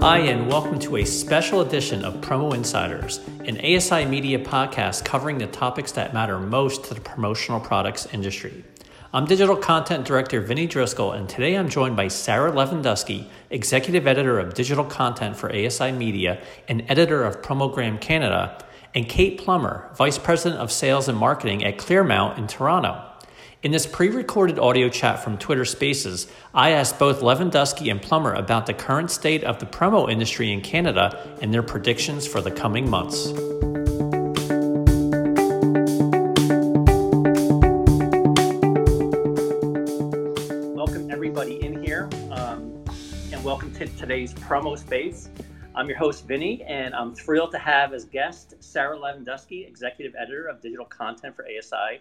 Hi, and welcome to a special edition of Promo Insiders, an ASI media podcast covering the topics that matter most to the promotional products industry. I'm Digital Content Director Vinny Driscoll, and today I'm joined by Sarah Lewandowski, Executive Editor of Digital Content for ASI Media and Editor of Promogram Canada, and Kate Plummer, Vice President of Sales and Marketing at Clearmount in Toronto. In this pre recorded audio chat from Twitter Spaces, I asked both Lewandowski and Plummer about the current state of the promo industry in Canada and their predictions for the coming months. Welcome, everybody, in here, um, and welcome to today's promo space. I'm your host, Vinny, and I'm thrilled to have as guest Sarah Lewandowski, Executive Editor of Digital Content for ASI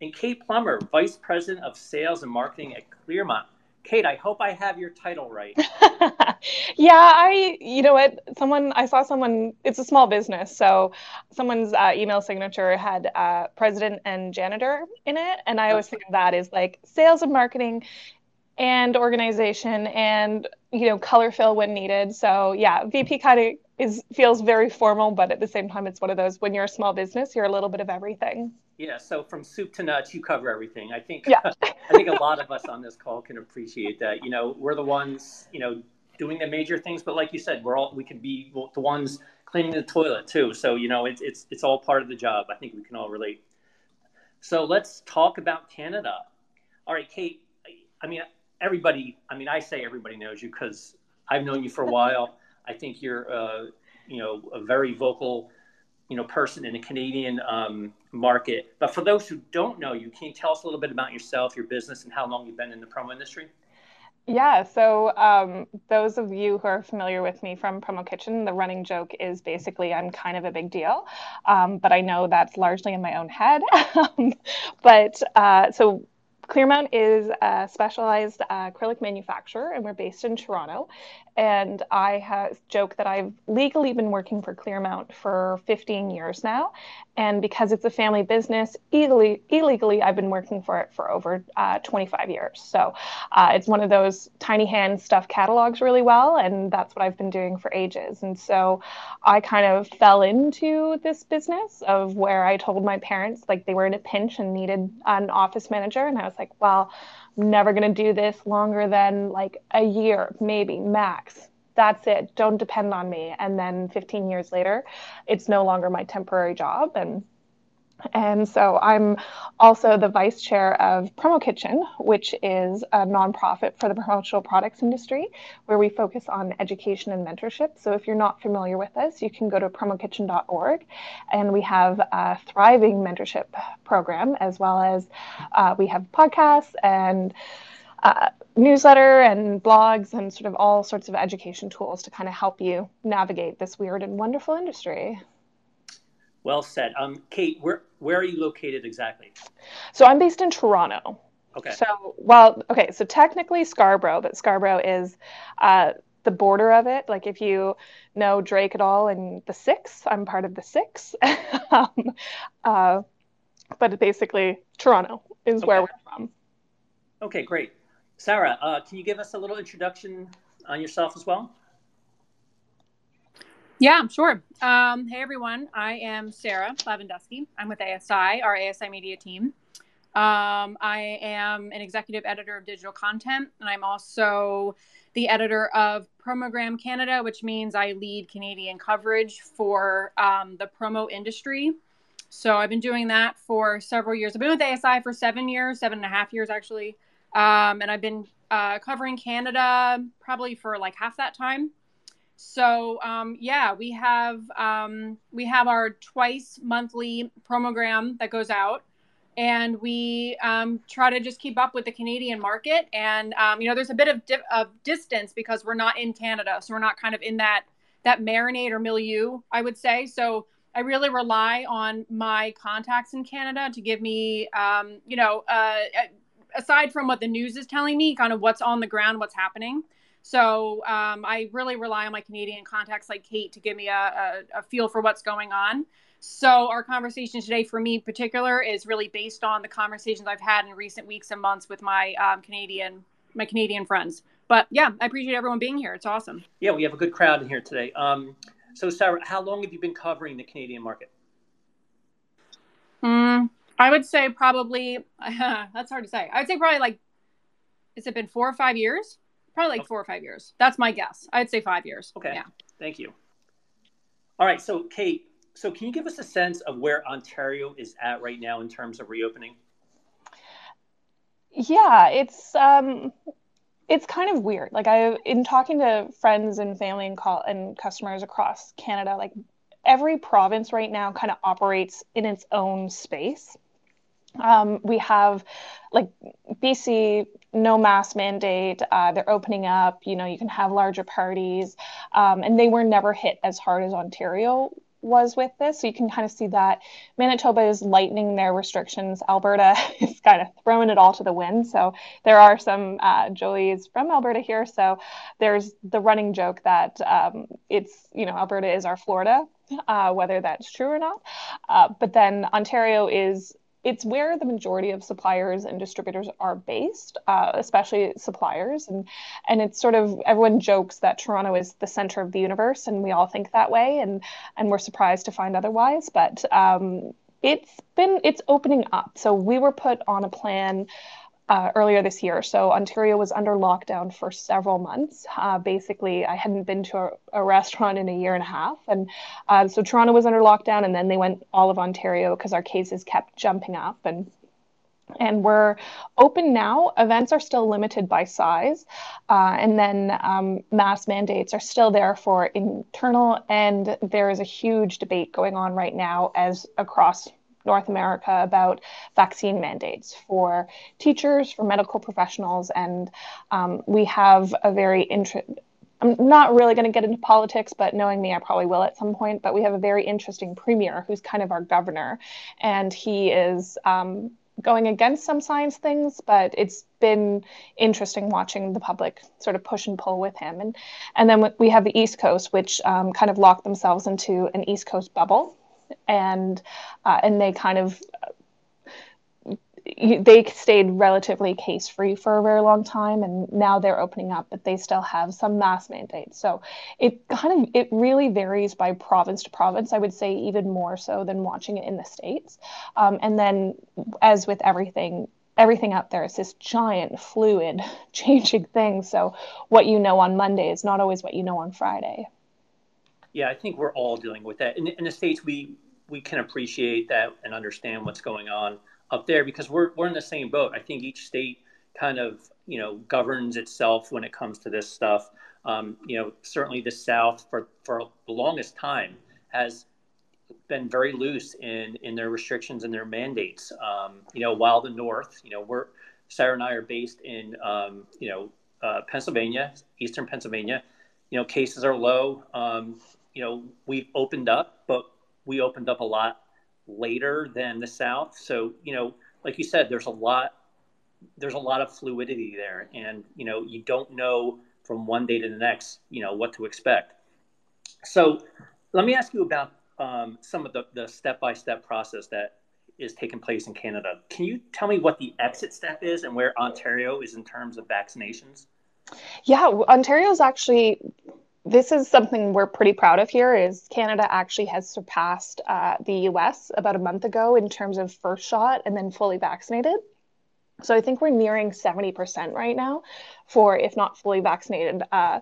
and Kate Plummer, Vice President of Sales and Marketing at Clearmount. Kate, I hope I have your title right. yeah, I, you know what, someone, I saw someone, it's a small business. So someone's uh, email signature had uh, president and janitor in it. And I always think of that as like sales and marketing and organization and, you know, color fill when needed. So yeah, VP kind of is, feels very formal, but at the same time, it's one of those, when you're a small business, you're a little bit of everything. Yeah, so from soup to nuts, you cover everything. I think yeah. I think a lot of us on this call can appreciate that. You know, we're the ones, you know, doing the major things, but like you said, we're all we can be the ones cleaning the toilet too. So you know, it's it's it's all part of the job. I think we can all relate. So let's talk about Canada. All right, Kate. I mean, everybody. I mean, I say everybody knows you because I've known you for a while. I think you're, uh, you know, a very vocal you know person in the Canadian um, market. But for those who don't know you, can you tell us a little bit about yourself, your business, and how long you've been in the promo industry? Yeah, so um, those of you who are familiar with me from Promo Kitchen, the running joke is basically I'm kind of a big deal, um, but I know that's largely in my own head. but uh, so Clearmount is a specialized uh, acrylic manufacturer, and we're based in Toronto. And I have joke that I've legally been working for Clearmount for 15 years now. And because it's a family business, illegally, illegally I've been working for it for over uh, 25 years. So uh, it's one of those tiny hand stuff catalogs really well. And that's what I've been doing for ages. And so I kind of fell into this business of where I told my parents, like, they were in a pinch and needed an office manager. And I was like, well, I'm never going to do this longer than like a year, maybe max. That's it. Don't depend on me. And then 15 years later, it's no longer my temporary job. And and so I'm also the vice chair of Promo Kitchen, which is a nonprofit for the promotional products industry, where we focus on education and mentorship. So if you're not familiar with us, you can go to promokitchen.org, and we have a thriving mentorship program, as well as uh, we have podcasts and uh, newsletter and blogs and sort of all sorts of education tools to kind of help you navigate this weird and wonderful industry. Well said. Um, Kate, where where are you located exactly? So I'm based in Toronto. Okay. So well, okay. So technically Scarborough, but Scarborough is uh, the border of it. Like if you know Drake at all and the Six, I'm part of the Six. um, uh, but basically Toronto is okay. where we're from. Okay, great. Sarah, uh, can you give us a little introduction on yourself as well? Yeah, sure. Um, hey, everyone. I am Sarah Lewandowski. I'm with ASI, our ASI media team. Um, I am an executive editor of digital content, and I'm also the editor of Promogram Canada, which means I lead Canadian coverage for um, the promo industry. So I've been doing that for several years. I've been with ASI for seven years, seven and a half years actually. Um, and I've been uh, covering Canada probably for like half that time. So um, yeah, we have um, we have our twice monthly promogram that goes out, and we um, try to just keep up with the Canadian market. And um, you know, there's a bit of, di- of distance because we're not in Canada, so we're not kind of in that that marinade or milieu, I would say. So I really rely on my contacts in Canada to give me, um, you know, uh, aside from what the news is telling me, kind of what's on the ground, what's happening. So um, I really rely on my Canadian contacts like Kate to give me a, a, a, feel for what's going on. So our conversation today, for me in particular, is really based on the conversations I've had in recent weeks and months with my um, Canadian my Canadian friends. but yeah, I appreciate everyone being here. It's awesome. Yeah, we have a good crowd in here today. Um, so, Sarah, how long have you been covering the Canadian market? Mm, I would say probably, uh, that's hard to say. I would say probably like, has it been four or five years? Probably like okay. four or five years. That's my guess. I'd say five years. Okay. Yeah. Thank you. All right. So, Kate, so can you give us a sense of where Ontario is at right now in terms of reopening? Yeah, it's um, it's kind of weird. Like I, in talking to friends and family and call and customers across Canada, like every province right now kind of operates in its own space. Um, we have like BC, no mask mandate. Uh, they're opening up. You know, you can have larger parties, um, and they were never hit as hard as Ontario was with this. So you can kind of see that Manitoba is lightening their restrictions. Alberta is kind of throwing it all to the wind. So there are some uh, Jolie's from Alberta here. So there's the running joke that um, it's, you know, Alberta is our Florida, uh, whether that's true or not. Uh, but then Ontario is it's where the majority of suppliers and distributors are based, uh, especially suppliers, and and it's sort of everyone jokes that Toronto is the center of the universe, and we all think that way, and and we're surprised to find otherwise. But um, it's been it's opening up. So we were put on a plan uh, earlier this year. So Ontario was under lockdown for several months. Uh, basically, I hadn't been to a, a, restaurant in a year and a half, and uh, so Toronto was under lockdown, and then they went all of Ontario because our cases kept jumping up and. And we're open now. Events are still limited by size. Uh, and then um, mask mandates are still there for internal. And there is a huge debate going on right now as across North America about vaccine mandates for teachers, for medical professionals, and um, we have a very interesting. I'm not really going to get into politics, but knowing me, I probably will at some point. But we have a very interesting premier who's kind of our governor, and he is um, going against some science things, but it's been interesting watching the public sort of push and pull with him. And and then we have the East Coast, which um, kind of locked themselves into an East Coast bubble and uh, and they kind of they stayed relatively case free for a very long time and now they're opening up but they still have some mask mandates. So it kind of it really varies by province to province i would say even more so than watching it in the states. Um, and then as with everything everything out there is this giant fluid changing thing. So what you know on monday is not always what you know on friday yeah, I think we're all dealing with that. In, in the states, we we can appreciate that and understand what's going on up there because we're we're in the same boat. I think each state kind of you know governs itself when it comes to this stuff. Um, you know, certainly the South for for the longest time has been very loose in in their restrictions and their mandates. Um, you know, while the North, you know, we're Sarah and I are based in um, you know uh, Pennsylvania, Eastern Pennsylvania. You know, cases are low. You know, we've opened up, but we opened up a lot later than the South. So, you know, like you said, there's a lot, there's a lot of fluidity there, and you know, you don't know from one day to the next, you know, what to expect. So, let me ask you about um, some of the, the step-by-step process that is taking place in Canada. Can you tell me what the exit step is and where Ontario is in terms of vaccinations? Yeah, Ontario is actually this is something we're pretty proud of here is canada actually has surpassed uh, the us about a month ago in terms of first shot and then fully vaccinated. So i think we're nearing 70% right now for if not fully vaccinated uh,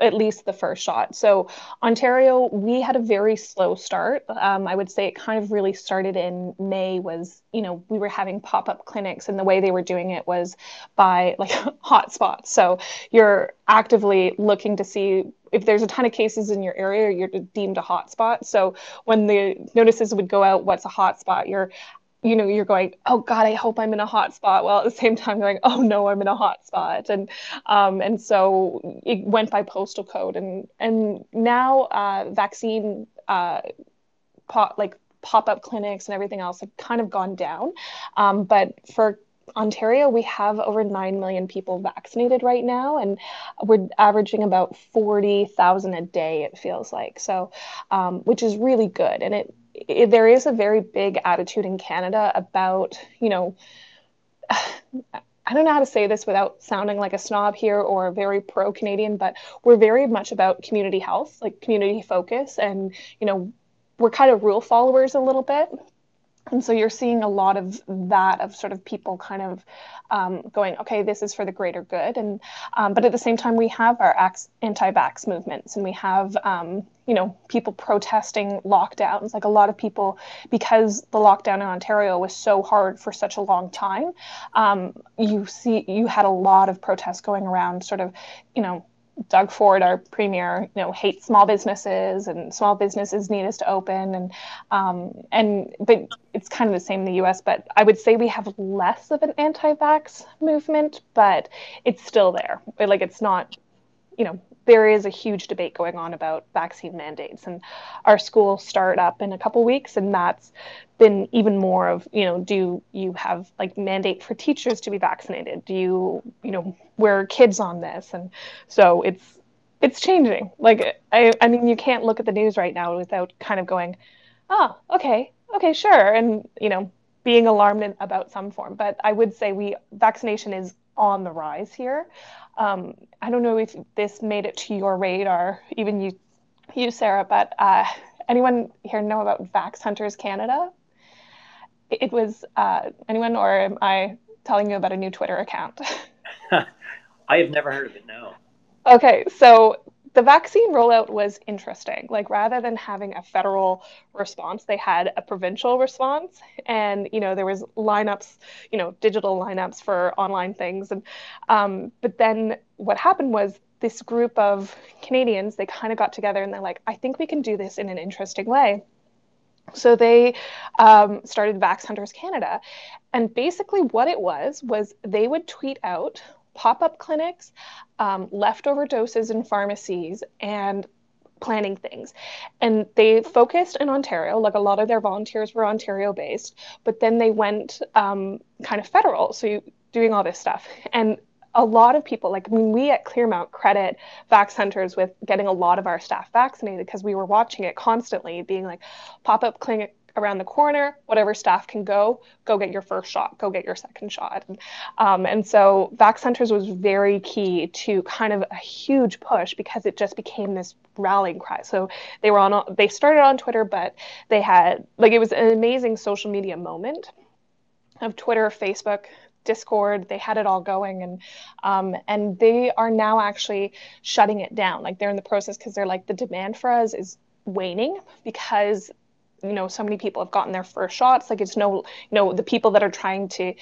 at least the first shot. So Ontario, we had a very slow start. Um, I would say it kind of really started in May. Was you know we were having pop up clinics, and the way they were doing it was by like hotspots. So you're actively looking to see if there's a ton of cases in your area, you're deemed a hotspot. So when the notices would go out, what's a hotspot? You're you know you're going oh god i hope i'm in a hot spot well at the same time going oh no i'm in a hot spot and um, and so it went by postal code and and now uh, vaccine uh, pop, like pop-up clinics and everything else have kind of gone down um, but for Ontario, we have over 9 million people vaccinated right now, and we're averaging about 40,000 a day, it feels like. So, um, which is really good. And it, it, there is a very big attitude in Canada about, you know, I don't know how to say this without sounding like a snob here or very pro Canadian, but we're very much about community health, like community focus. And, you know, we're kind of rule followers a little bit. And so you're seeing a lot of that of sort of people kind of um, going, okay, this is for the greater good. And um, but at the same time, we have our anti-vax movements, and we have um, you know people protesting lockdowns. Like a lot of people, because the lockdown in Ontario was so hard for such a long time, um, you see you had a lot of protests going around, sort of, you know Doug Ford, our premier, you know, hates small businesses and small businesses need us to open and um, and but it's kind of the same in the U.S. But I would say we have less of an anti-vax movement, but it's still there. Like it's not, you know, there is a huge debate going on about vaccine mandates, and our schools start up in a couple weeks, and that's been even more of you know do you have like mandate for teachers to be vaccinated? Do you you know where are kids on this? And so it's it's changing. Like i i mean you can't look at the news right now without kind of going oh okay okay sure and you know being alarmed about some form. But i would say we vaccination is on the rise here um, i don't know if this made it to your radar even you you sarah but uh, anyone here know about vax hunters canada it was uh, anyone, or am I telling you about a new Twitter account? I have never heard of it. No. Okay, so the vaccine rollout was interesting. Like rather than having a federal response, they had a provincial response, and you know there was lineups, you know, digital lineups for online things, and um, but then what happened was this group of Canadians they kind of got together and they're like, I think we can do this in an interesting way. So they um, started Vax Hunters Canada. And basically, what it was, was they would tweet out pop up clinics, um, leftover doses in pharmacies, and planning things. And they focused in Ontario, like a lot of their volunteers were Ontario based, but then they went um, kind of federal. So you, doing all this stuff. And a lot of people, like I mean, we at Clearmount credit Vax Hunters with getting a lot of our staff vaccinated because we were watching it constantly, being like pop up clinic around the corner, whatever staff can go, go get your first shot, go get your second shot. And, um, and so Vax Hunters was very key to kind of a huge push because it just became this rallying cry. So they were on, they started on Twitter, but they had, like, it was an amazing social media moment of Twitter, Facebook, Discord. They had it all going, and um, and they are now actually shutting it down. Like they're in the process because they're like the demand for us is waning because you know so many people have gotten their first shots. Like it's no you know the people that are trying to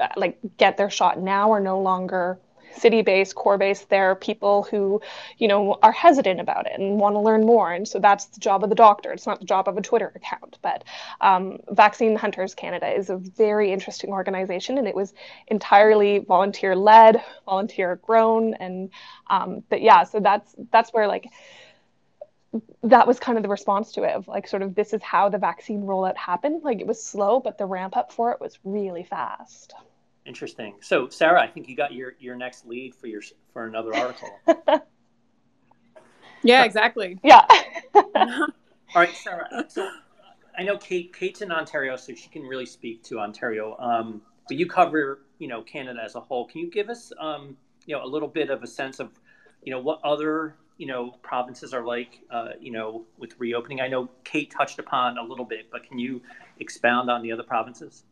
uh, like get their shot now are no longer city based, core based, there are people who, you know, are hesitant about it and want to learn more. And so that's the job of the doctor. It's not the job of a Twitter account. But um, Vaccine Hunters Canada is a very interesting organization, and it was entirely volunteer led, volunteer grown, and um, but yeah, so that's that's where like that was kind of the response to it of like sort of this is how the vaccine rollout happened like it was slow but the ramp up for it was really fast Interesting. So, Sarah, I think you got your your next lead for your for another article. yeah, exactly. Yeah. All right, Sarah. So, I know Kate Kate's in Ontario, so she can really speak to Ontario. Um, but you cover, you know, Canada as a whole. Can you give us, um, you know, a little bit of a sense of, you know, what other, you know, provinces are like, uh, you know, with reopening? I know Kate touched upon a little bit, but can you expound on the other provinces?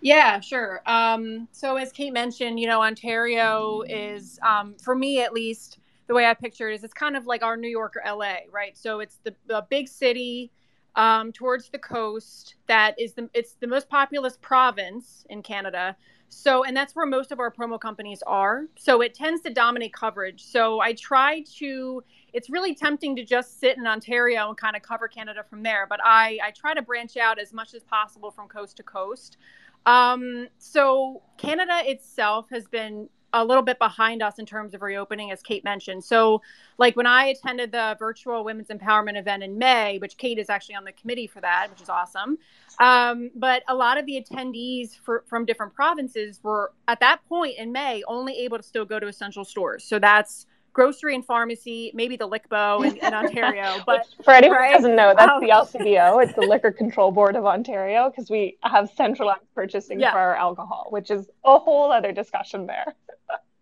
Yeah, sure. Um, so as Kate mentioned, you know, Ontario is, um, for me at least, the way I picture it is it's kind of like our New York or LA, right? So it's the, the big city um, towards the coast that is the it's the most populous province in Canada. So and that's where most of our promo companies are. So it tends to dominate coverage. So I try to. It's really tempting to just sit in Ontario and kind of cover Canada from there, but I I try to branch out as much as possible from coast to coast. Um, so Canada itself has been a little bit behind us in terms of reopening, as Kate mentioned. So, like when I attended the virtual women's empowerment event in May, which Kate is actually on the committee for that, which is awesome. Um, but a lot of the attendees for, from different provinces were at that point in May only able to still go to essential stores. So that's grocery and pharmacy, maybe the LCBO in, in Ontario. But for anyone right? who doesn't know, that's um, the LCBO. It's the Liquor Control Board of Ontario because we have centralized purchasing yeah. for our alcohol, which is a whole other discussion there.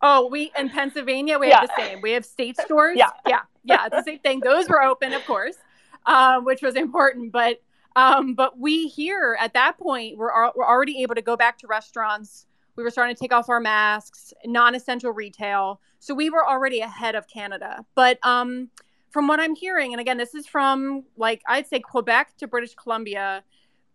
Oh, we in Pennsylvania we yeah. have the same. We have state stores. Yeah, yeah, yeah. It's the same thing. Those were open, of course, um, which was important. But um, but we here at that point we're, we're already able to go back to restaurants. We were starting to take off our masks, non-essential retail. So we were already ahead of Canada. But um, from what I'm hearing, and again, this is from like I'd say Quebec to British Columbia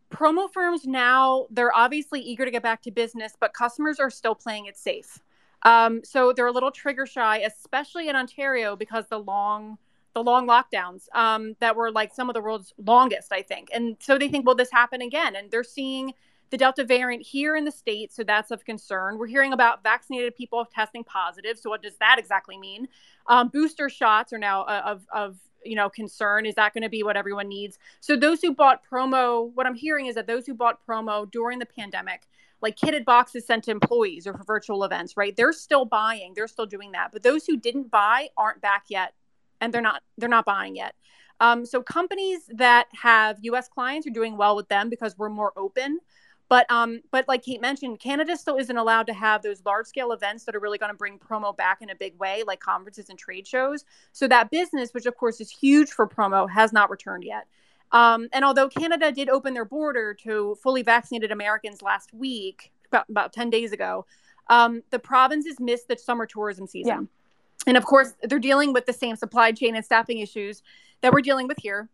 promo firms now they're obviously eager to get back to business but customers are still playing it safe um, so they're a little trigger shy, especially in Ontario because the long the long lockdowns um, that were like some of the world's longest, I think. And so they think, will this happen again? And they're seeing the Delta variant here in the States. So that's of concern. We're hearing about vaccinated people testing positive. So what does that exactly mean? Um, booster shots are now uh, of, of you know concern is that going to be what everyone needs so those who bought promo what i'm hearing is that those who bought promo during the pandemic like kitted boxes sent to employees or for virtual events, right? They're still buying, they're still doing that. But those who didn't buy aren't back yet, and they're not they're not buying yet. Um, so companies that have U.S. clients are doing well with them because we're more open. But um, but like Kate mentioned, Canada still isn't allowed to have those large scale events that are really going to bring promo back in a big way, like conferences and trade shows. So that business, which of course is huge for promo, has not returned yet. Um, and although Canada did open their border to fully vaccinated Americans last week, about, about 10 days ago, um, the provinces missed the summer tourism season. Yeah. And of course, they're dealing with the same supply chain and staffing issues that we're dealing with here.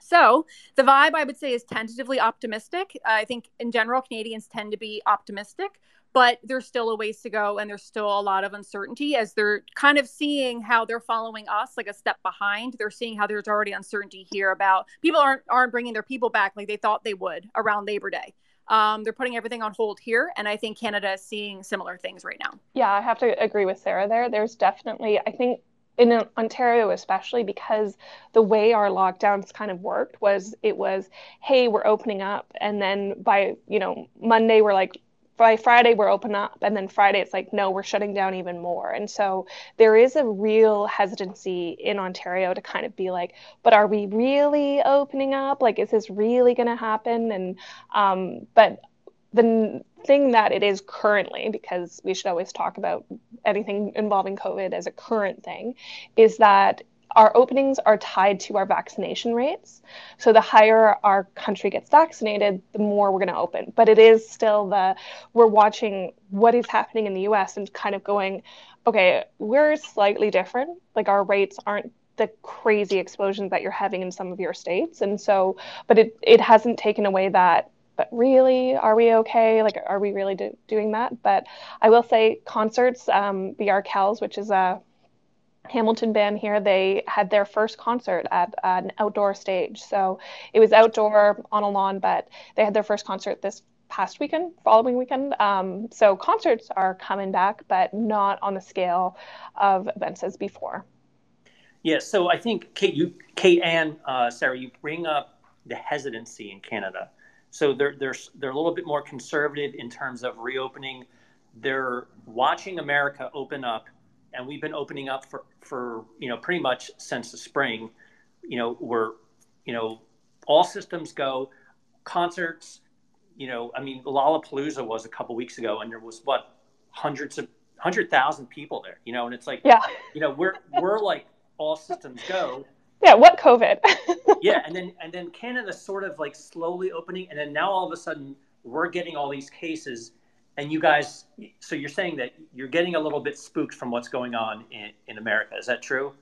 So the vibe I would say is tentatively optimistic. I think in general, Canadians tend to be optimistic but there's still a ways to go and there's still a lot of uncertainty as they're kind of seeing how they're following us like a step behind. They're seeing how there's already uncertainty here about people aren't aren't bringing their people back like they thought they would around labor day. Um, they're putting everything on hold here and i think canada is seeing similar things right now. Yeah i have to agree with sarah there. There's definitely i think in Ontario, especially because the way our lockdowns kind of worked was it was, hey, we're opening up. And then by, you know, Monday, we're like, by Friday we're open up and then Friday it's like no we're shutting down even more and so there is a real hesitancy in Ontario to kind of be like but are we really opening up like is this really going to happen and um, but the thing that it is currently because we should always talk about anything involving covid as a current thing is that our openings are tied to our vaccination rates. So the higher our country gets vaccinated, the more we're going to open. But it is still the we're watching what is happening in the US and kind of going, okay, we're slightly different. Like our rates aren't the crazy explosions that you're having in some of your states. And so, but it, it hasn't taken away that but really, are we okay? Like, are we really do, doing that? But I will say, concerts, um, the Arkells, which is a Hamilton band here, they had their first concert at an outdoor stage. So it was outdoor on a lawn, but they had their first concert this past weekend, following weekend. Um, so concerts are coming back, but not on the scale of events as before. Yeah. So I think Kate, you, Kate and uh, Sarah, you bring up the hesitancy in Canada. So they're they're they're a little bit more conservative in terms of reopening. They're watching America open up and we've been opening up for for you know pretty much since the spring. You know, we're you know all systems go, concerts. You know, I mean, Lollapalooza was a couple weeks ago, and there was what hundreds of hundred thousand people there. You know, and it's like, yeah, you know, we're we're like all systems go. Yeah, what COVID? yeah, and then and then Canada sort of like slowly opening, and then now all of a sudden we're getting all these cases and you guys so you're saying that you're getting a little bit spooked from what's going on in, in america. Is that true?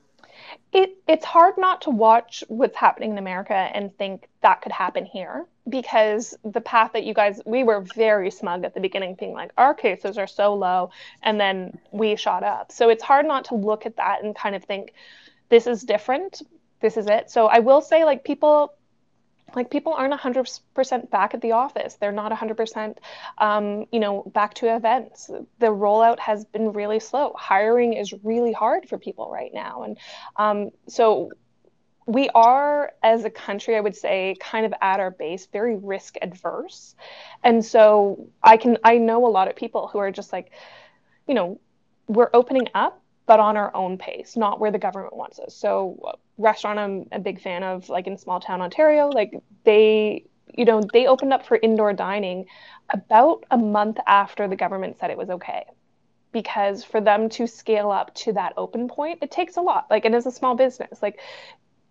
It, it's hard not to watch what's happening in america and think that could happen here because the path that you guys we were very smug at the beginning being like our cases are so low and then we shot up. So it's hard not to look at that and kind of think this is different this is it. So i will say like people like people aren't 100% back at the office. They're not 100% um, you know back to events. The rollout has been really slow. Hiring is really hard for people right now. And um, so we are as a country i would say kind of at our base very risk adverse. And so i can i know a lot of people who are just like you know we're opening up but on our own pace, not where the government wants us. So, uh, restaurant I'm a big fan of, like in small town Ontario, like they, you know, they opened up for indoor dining about a month after the government said it was okay. Because for them to scale up to that open point, it takes a lot. Like, and is a small business. Like,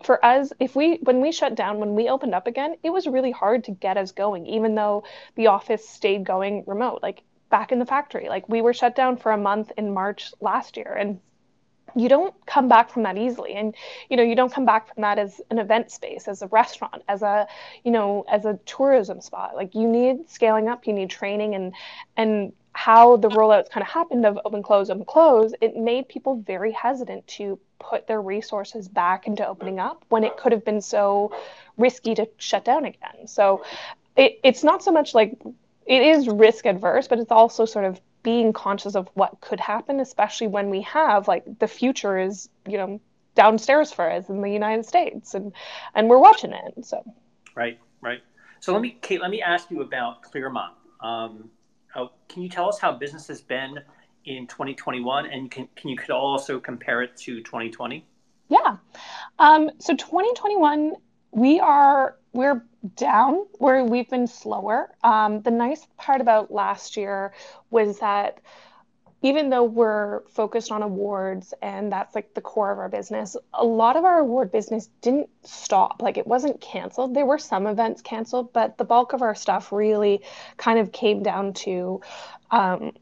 for us, if we when we shut down, when we opened up again, it was really hard to get us going, even though the office stayed going remote. Like back in the factory, like we were shut down for a month in March last year, and you don't come back from that easily. And you know you don't come back from that as an event space as a restaurant as a you know as a tourism spot. Like you need scaling up you need training and and how the rollouts kind of happened of open close open close it made people very hesitant to put their resources back into opening up when it could have been so risky to shut down again. So it, it's not so much like it is risk adverse but it's also sort of being conscious of what could happen especially when we have like the future is you know downstairs for us in the united states and and we're watching it so. Right right. So let me kate let me ask you about clearmount. Um, how, can you tell us how business has been in 2021 and can, can you could also compare it to 2020 yeah. Um, so 2021 we are we're down where we've been slower um, the nice part about last year was that even though we're focused on awards and that's like the core of our business, a lot of our award business didn't stop. Like it wasn't canceled. There were some events canceled, but the bulk of our stuff really kind of came down to um,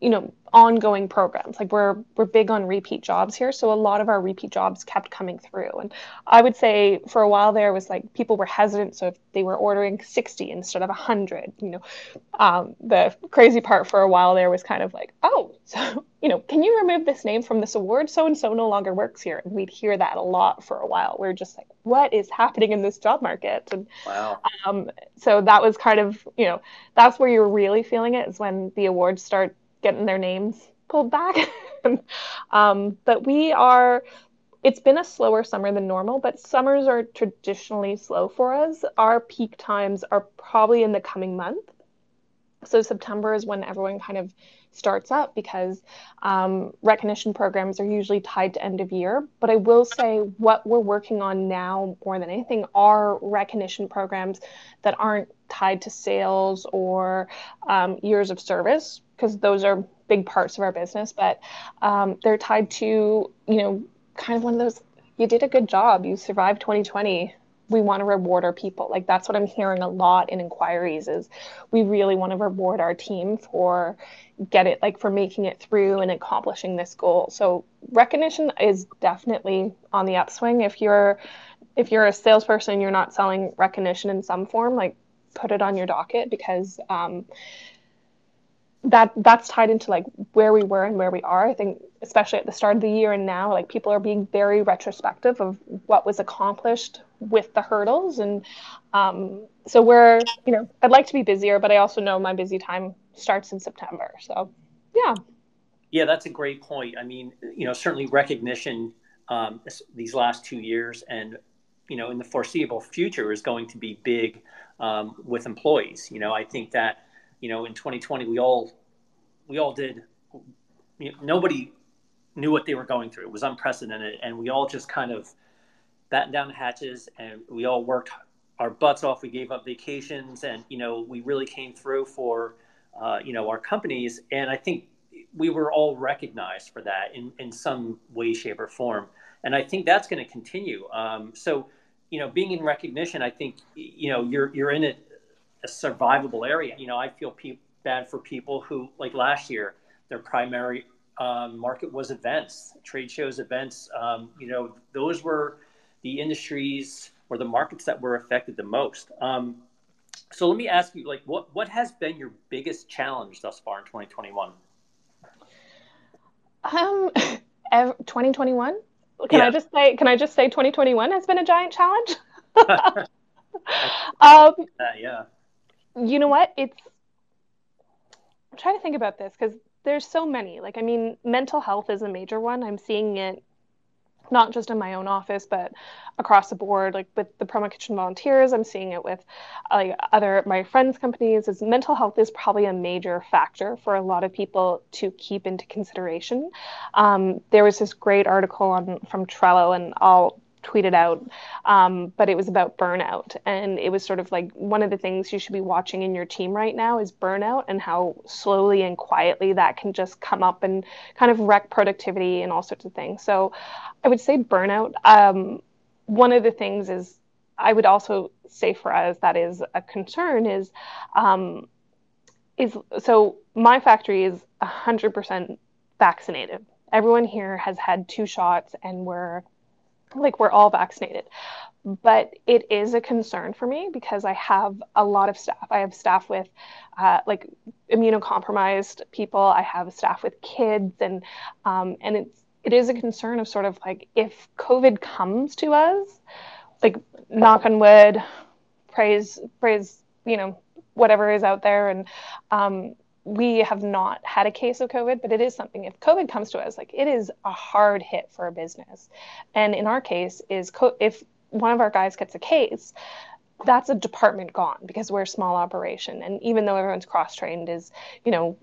you know ongoing programs. Like we're we're big on repeat jobs here so a lot of our repeat jobs kept coming through. And i would say for a while there was like people were hesitant so if they were ordering 60 instead of 100 you know. Um, the crazy part for a while there was kind of like oh so you know can you remove this name from this award? So and so no longer works here. And we'd hear that a lot for a while. We're just like what is happening in this job market? And wow. um, so that was kind of you know that's where you're really feeling it is when the awards start getting their names pulled back. um, but we are, it's been a slower summer than normal, but summers are traditionally slow for us. Our peak times are probably in the coming month. So September is when everyone kind of starts up because um, recognition programs are usually tied to end of year. But I will say what we're working on now more than anything are recognition programs that aren't tied to sales or um, years of service because those are big parts of our business, but um, they're tied to, you know, kind of one of those, you did a good job, you survived 2020. We want to reward our people. Like that's what I'm hearing a lot in inquiries is we really want to reward our team for get it like for making it through and accomplishing this goal. So recognition is definitely on the upswing. If you're if you're a salesperson, you're not selling recognition in some form, like put it on your docket because um, that that's tied into like where we were and where we are. I think especially at the start of the year and now, like people are being very retrospective of what was accomplished with the hurdles, and um, so we're you know I'd like to be busier, but I also know my busy time starts in September. So yeah. Yeah, that's a great point. I mean, you know, certainly recognition um, these last two years and you know in the foreseeable future is going to be big um, with employees. You know, I think that you know in 2020 we all we all did you know, nobody knew what they were going through. It was unprecedented and we all just kind of battened down the hatches and we all worked our butts off. We gave up vacations and you know we really came through for uh, you know our companies and i think we were all recognized for that in, in some way shape or form and i think that's going to continue. Um, so you know being in recognition i think you know you're you're in it a survivable area. You know, I feel pe- bad for people who, like last year, their primary um, market was events, trade shows, events. Um, you know, those were the industries or the markets that were affected the most. Um, so let me ask you, like, what what has been your biggest challenge thus far in 2021? Um, 2021. Can yeah. I just say? Can I just say 2021 has been a giant challenge? um, uh, yeah you know what? It's I'm trying to think about this because there's so many. Like, I mean, mental health is a major one. I'm seeing it not just in my own office, but across the board, like with the Promo Kitchen volunteers, I'm seeing it with like other my friends' companies. Is mental health is probably a major factor for a lot of people to keep into consideration. Um, there was this great article on from Trello, and I'll tweeted out, um, but it was about burnout. And it was sort of like one of the things you should be watching in your team right now is burnout and how slowly and quietly that can just come up and kind of wreck productivity and all sorts of things. So I would say burnout. Um, one of the things is I would also say for us that is a concern is um, is so my factory is 100% vaccinated. Everyone here has had two shots and we're like we're all vaccinated but it is a concern for me because I have a lot of staff. I have staff with uh, like immunocompromised people. I have staff with kids, and um, and it's it is a concern of sort of like if COVID comes to us, like knock on wood, praise praise you know whatever is out there, and um, we have not had a case of COVID, but it is something. If COVID comes to us, like it is a hard hit for a business. And in our case, is co- if one of our guys gets a case, that's a department gone because we're a small operation. And even though everyone's cross trained, is you know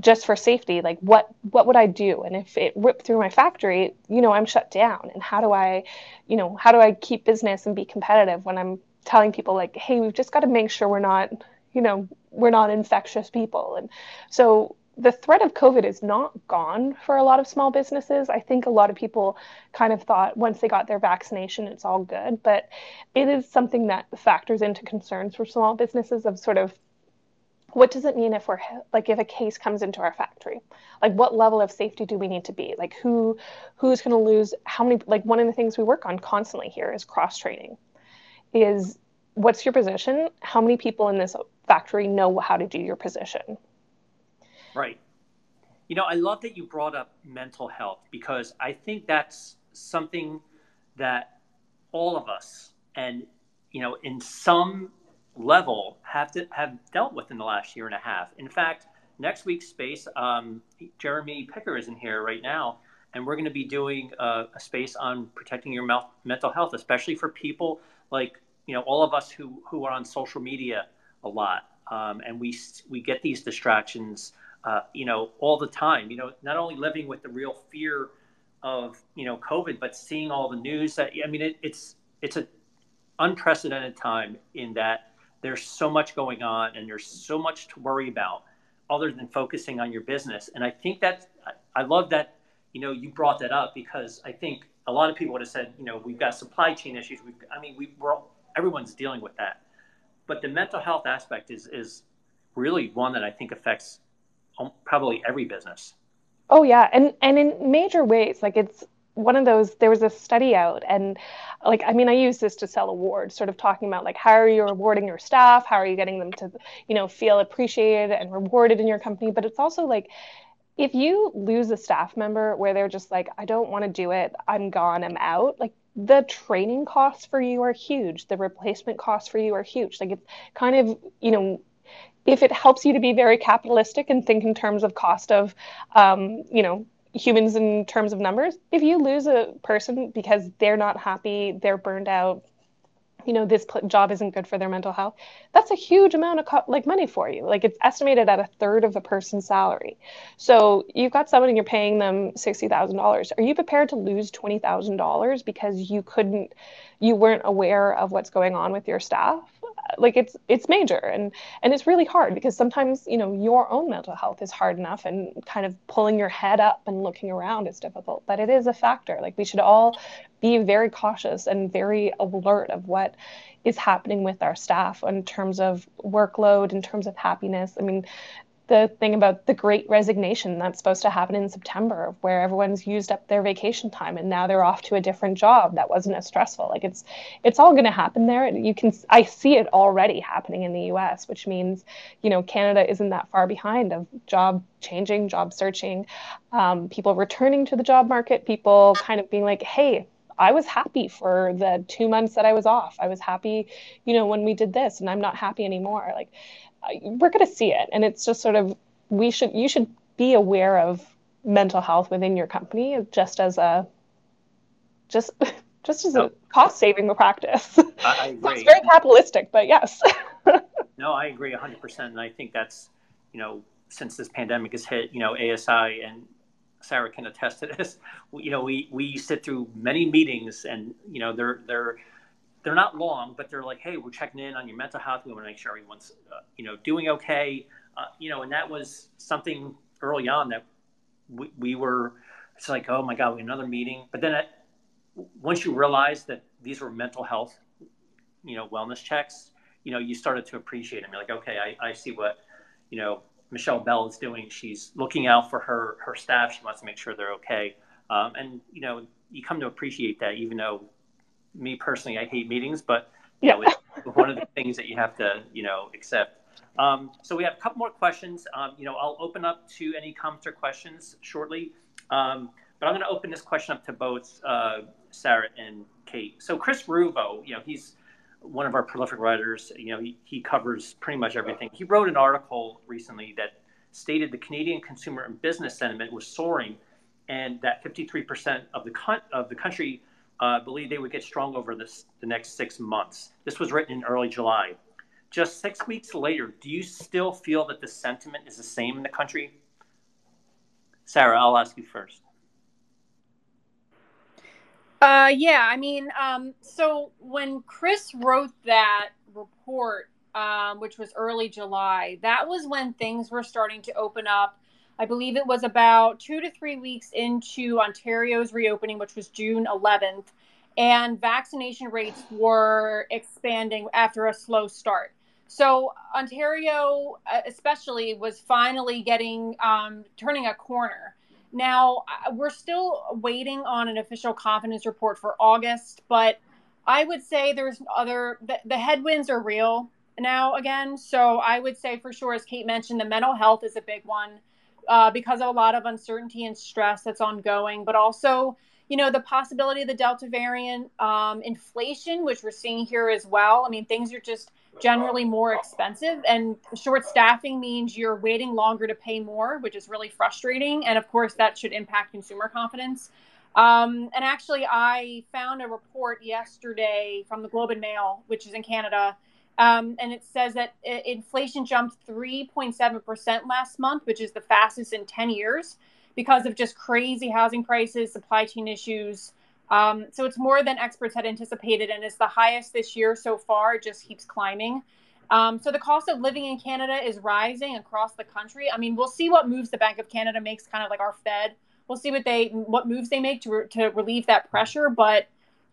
just for safety like what what would i do and if it ripped through my factory you know i'm shut down and how do i you know how do i keep business and be competitive when i'm telling people like hey we've just got to make sure we're not you know, we're not infectious people. And so the threat of COVID is not gone for a lot of small businesses. I think a lot of people kind of thought once they got their vaccination, it's all good. But it is something that factors into concerns for small businesses of sort of what does it mean if we're like if a case comes into our factory like what level of safety do we need to be like who who's going to lose how many like one of the things we work on constantly here is cross training is what's your position how many people in this factory know how to do your position. Right. You know, I love that you brought up mental health because I think that's something that all of us and you know in some level have to have dealt with in the last year and a half. In fact, next week's space, um, Jeremy Picker is in here right now, and we're going to be doing a, a space on protecting your mental health, especially for people like you know all of us who who are on social media a lot, um, and we we get these distractions, uh, you know, all the time. You know, not only living with the real fear of you know COVID, but seeing all the news that I mean, it, it's it's an unprecedented time in that there's so much going on and there's so much to worry about other than focusing on your business. And I think that I love that you know you brought that up because I think a lot of people would have said, you know, we've got supply chain issues. We've, I mean, we, we're everyone's dealing with that but the mental health aspect is is really one that I think affects um, probably every business. Oh yeah, and and in major ways, like it's one of those. There was a study out, and like I mean, I use this to sell awards, sort of talking about like how are you rewarding your staff, how are you getting them to you know feel appreciated and rewarded in your company, but it's also like if you lose a staff member where they're just like i don't want to do it. I'm gone. I'm out like the training costs for you are huge. The replacement costs for you are huge. Like it's kind of you know if it helps you to be very capitalistic and think in terms of cost of um, you know humans in terms of numbers if you lose a person because they're not happy they're burned out you know this job isn't good for their mental health that's a huge amount of co- like money for you. Like it's estimated at a third of a person's salary. So you've got someone and you're paying them $60000 are you prepared to lose $20000 because you couldn't you weren't aware of what's going on with your staff like it's it's major and and it's really hard because sometimes you know your own mental health is hard enough and kind of pulling your head up and looking around is difficult but it is a factor. Like we should all be very cautious and very alert of what is happening with our staff in terms of workload in terms of happiness. I mean the thing about the great resignation that's supposed to happen in September, where everyone's used up their vacation time and now they're off to a different job that wasn't as stressful. Like it's it's all going to happen there. You can I see it already happening in the U.S., which means you know Canada isn't that far behind of job changing, job searching, um, people returning to the job market, people kind of being like, hey. I was happy for the two months that I was off. I was happy, you know, when we did this, and I'm not happy anymore. Like, we're going to see it and it's just sort of we should you should be aware of mental health within your company just as a just just as a cost saving practice. I, I agree. it's very capitalistic, but yes. no, I agree 100%. And I think that's, you know, since this pandemic has hit, you know, ASI and Sarah can attest to this. You know, we, we sit through many meetings and, you know, they're, they're, they're not long, but they're like, hey, we're checking in on your mental health. We want to make sure everyone's, uh, you know, doing okay. Uh, you know, and that was something early on that we, we were, it's like, oh my God, we another meeting. But then at, once you realize that these were mental health, you know, wellness checks, you know, you started to appreciate them. You're like, okay, I, I see what, you know, Michelle Bell is doing. She's looking out for her her staff. She wants to make sure they're okay. Um, and you know, you come to appreciate that, even though me personally, I hate meetings, but you yeah. know, it's one of the things that you have to, you know, accept. Um, so we have a couple more questions. Um, you know, I'll open up to any comments or questions shortly. Um, but I'm going to open this question up to both uh, Sarah and Kate. So Chris Ruvo, you know, he's one of our prolific writers. You know, he, he covers pretty much everything. He wrote an article recently that stated the Canadian consumer and business sentiment was soaring, and that 53% of the con- of the country uh, believed they would get strong over this the next six months. This was written in early July. Just six weeks later, do you still feel that the sentiment is the same in the country? Sarah, I'll ask you first. Uh, yeah, I mean, um, so when Chris wrote that report, um, which was early July, that was when things were starting to open up. I believe it was about two to three weeks into Ontario's reopening, which was June 11th, and vaccination rates were expanding after a slow start. So Ontario, uh, especially, was finally getting um, turning a corner. Now, we're still waiting on an official confidence report for August, but I would say there's other, the, the headwinds are real now again. So I would say for sure, as Kate mentioned, the mental health is a big one uh, because of a lot of uncertainty and stress that's ongoing, but also, you know, the possibility of the Delta variant, um, inflation, which we're seeing here as well. I mean, things are just generally more expensive and short staffing means you're waiting longer to pay more which is really frustrating and of course that should impact consumer confidence um, and actually i found a report yesterday from the globe and mail which is in canada um, and it says that inflation jumped 3.7% last month which is the fastest in 10 years because of just crazy housing prices supply chain issues um, so it's more than experts had anticipated and it's the highest this year so far. It just keeps climbing. Um, so the cost of living in Canada is rising across the country. I mean, we'll see what moves the Bank of Canada makes, kind of like our Fed. We'll see what they what moves they make to re- to relieve that pressure. But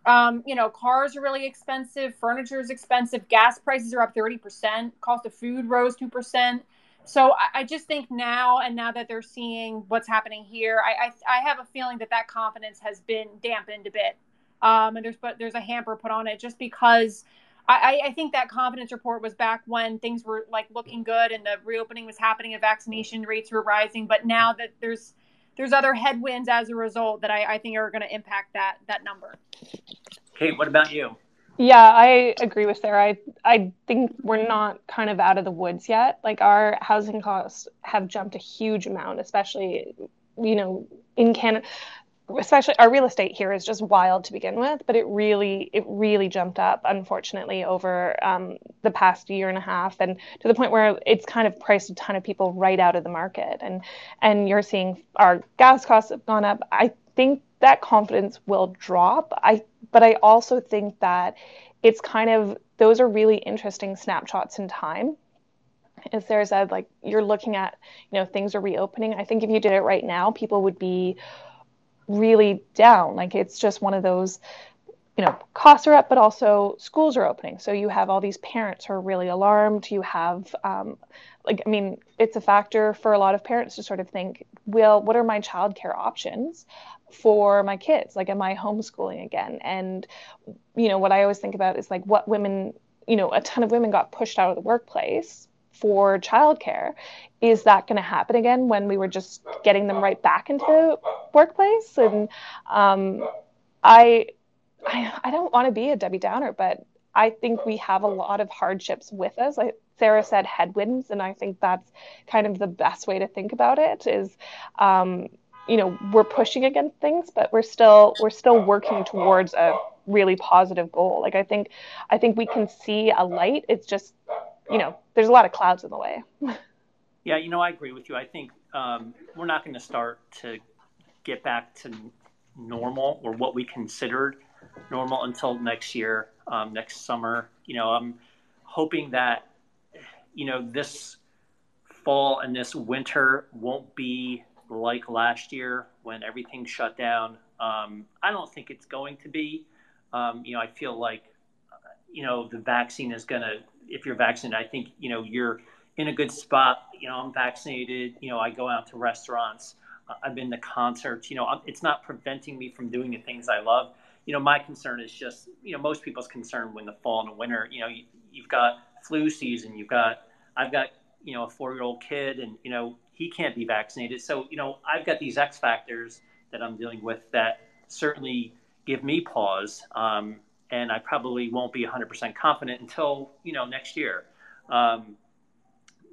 um, you know, cars are really expensive, furniture is expensive, gas prices are up thirty percent, cost of food rose two percent. So I, I, just think now, and now that they're seeing what's happening here, I, I, I have a feeling that that confidence has been dampened a bit, um, and there's but there's a hamper put on it just because I, I think that confidence report was back when things were like looking good and the reopening was happening and vaccination rates were rising, but now that there's there's other headwinds as a result that I, I think are going to impact that that number. Kate, what about you? Yeah, I agree with Sarah. I I think we're not kind of out of the woods yet. Like our housing costs have jumped a huge amount, especially you know in Canada. Especially our real estate here is just wild to begin with, but it really it really jumped up unfortunately over um, the past year and a half, and to the point where it's kind of priced a ton of people right out of the market. And and you're seeing our gas costs have gone up. I think that confidence will drop. I but I also think that it's kind of those are really interesting snapshots in time. As Sarah said, like you're looking at, you know, things are reopening. I think if you did it right now, people would be really down. Like it's just one of those, you know, costs are up, but also schools are opening. So you have all these parents who are really alarmed. You have, um, like, I mean, it's a factor for a lot of parents to sort of think, well, what are my childcare options? for my kids like am i homeschooling again and you know what i always think about is like what women you know a ton of women got pushed out of the workplace for childcare is that going to happen again when we were just getting them right back into the workplace? And um, I, I i don't want to be a debbie downer but i think we have a lot of hardships with us. I, sarah said headwinds and i think that's kind of the best way to think about it is um, you know we're pushing against things but we're still we're still working towards a really positive goal. Like i think i think we can see a light. It's just you know there's a lot of clouds in the way yeah you know i agree with you i think um, we're not going to start to get back to normal or what we considered normal until next year um, next summer you know i'm hoping that you know this fall and this winter won't be like last year when everything shut down. Um, I don't think it's going to be. Um, you know, I feel like, you know, the vaccine is going to, if you're vaccinated, I think, you know, you're in a good spot. You know, I'm vaccinated. You know, I go out to restaurants. I've been to concerts. You know, it's not preventing me from doing the things I love. You know, my concern is just, you know, most people's concern when the fall and the winter, you know, you, you've got flu season, you've got, I've got, you know, a four year old kid and, you know, he can't be vaccinated. So, you know, I've got these X factors that I'm dealing with that certainly give me pause. Um, and I probably won't be 100% confident until, you know, next year. Um,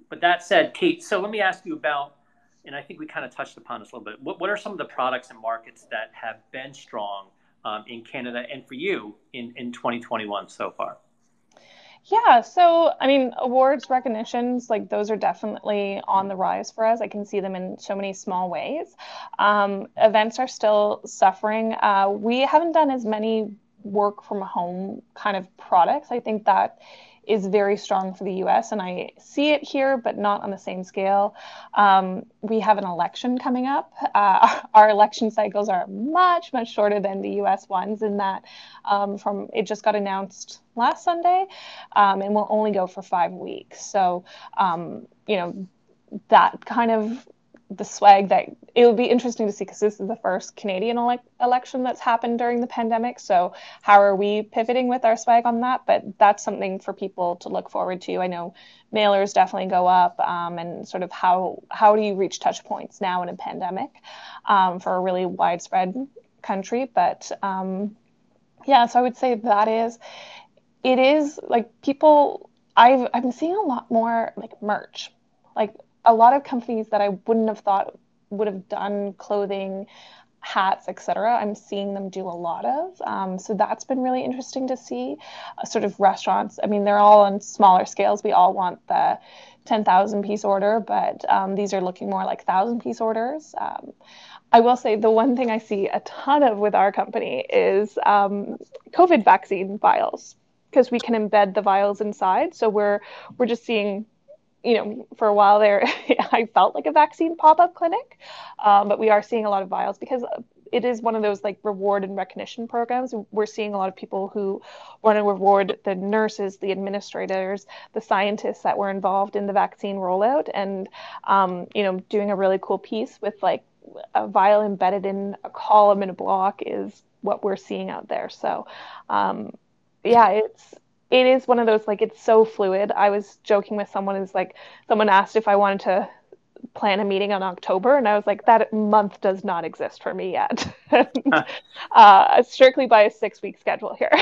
but that said, Kate, so let me ask you about, and I think we kind of touched upon this a little bit. What, what are some of the products and markets that have been strong um, in Canada and for you in, in 2021 so far? Yeah, so I mean, awards, recognitions, like those are definitely on the rise for us. I can see them in so many small ways. Um, events are still suffering. Uh, we haven't done as many work from home kind of products. I think that is very strong for the US, and I see it here, but not on the same scale. Um, we have an election coming up. Uh, our election cycles are much, much shorter than the US ones, in that um, from it just got announced last Sunday um, and will only go for five weeks. So, um, you know, that kind of the swag that it would be interesting to see because this is the first Canadian ele- election that's happened during the pandemic. So, how are we pivoting with our swag on that? But that's something for people to look forward to. I know mailers definitely go up, um, and sort of how how do you reach touch points now in a pandemic um, for a really widespread country? But um, yeah, so I would say that is it is like people. I've been seeing a lot more like merch, like a lot of companies that I wouldn't have thought would have done clothing, hats, etc. I'm seeing them do a lot of. Um, so that's been really interesting to see. Uh, sort of restaurants. I mean, they're all on smaller scales. We all want the 10,000 piece order, but um, these are looking more like thousand piece orders. Um, I will say the one thing I see a ton of with our company is um, COVID vaccine vials because we can embed the vials inside. So we're we're just seeing you know, for a while there, I felt like a vaccine pop up clinic, um, but we are seeing a lot of vials because it is one of those like reward and recognition programs. We're seeing a lot of people who want to reward the nurses, the administrators, the scientists that were involved in the vaccine rollout, and um, you know, doing a really cool piece with like a vial embedded in a column in a block is what we're seeing out there. So, um, yeah, it's it is one of those like it's so fluid. I was joking with someone is like someone asked if I wanted to plan a meeting on October, and I was like, that month does not exist for me yet. uh, strictly by a six week schedule here.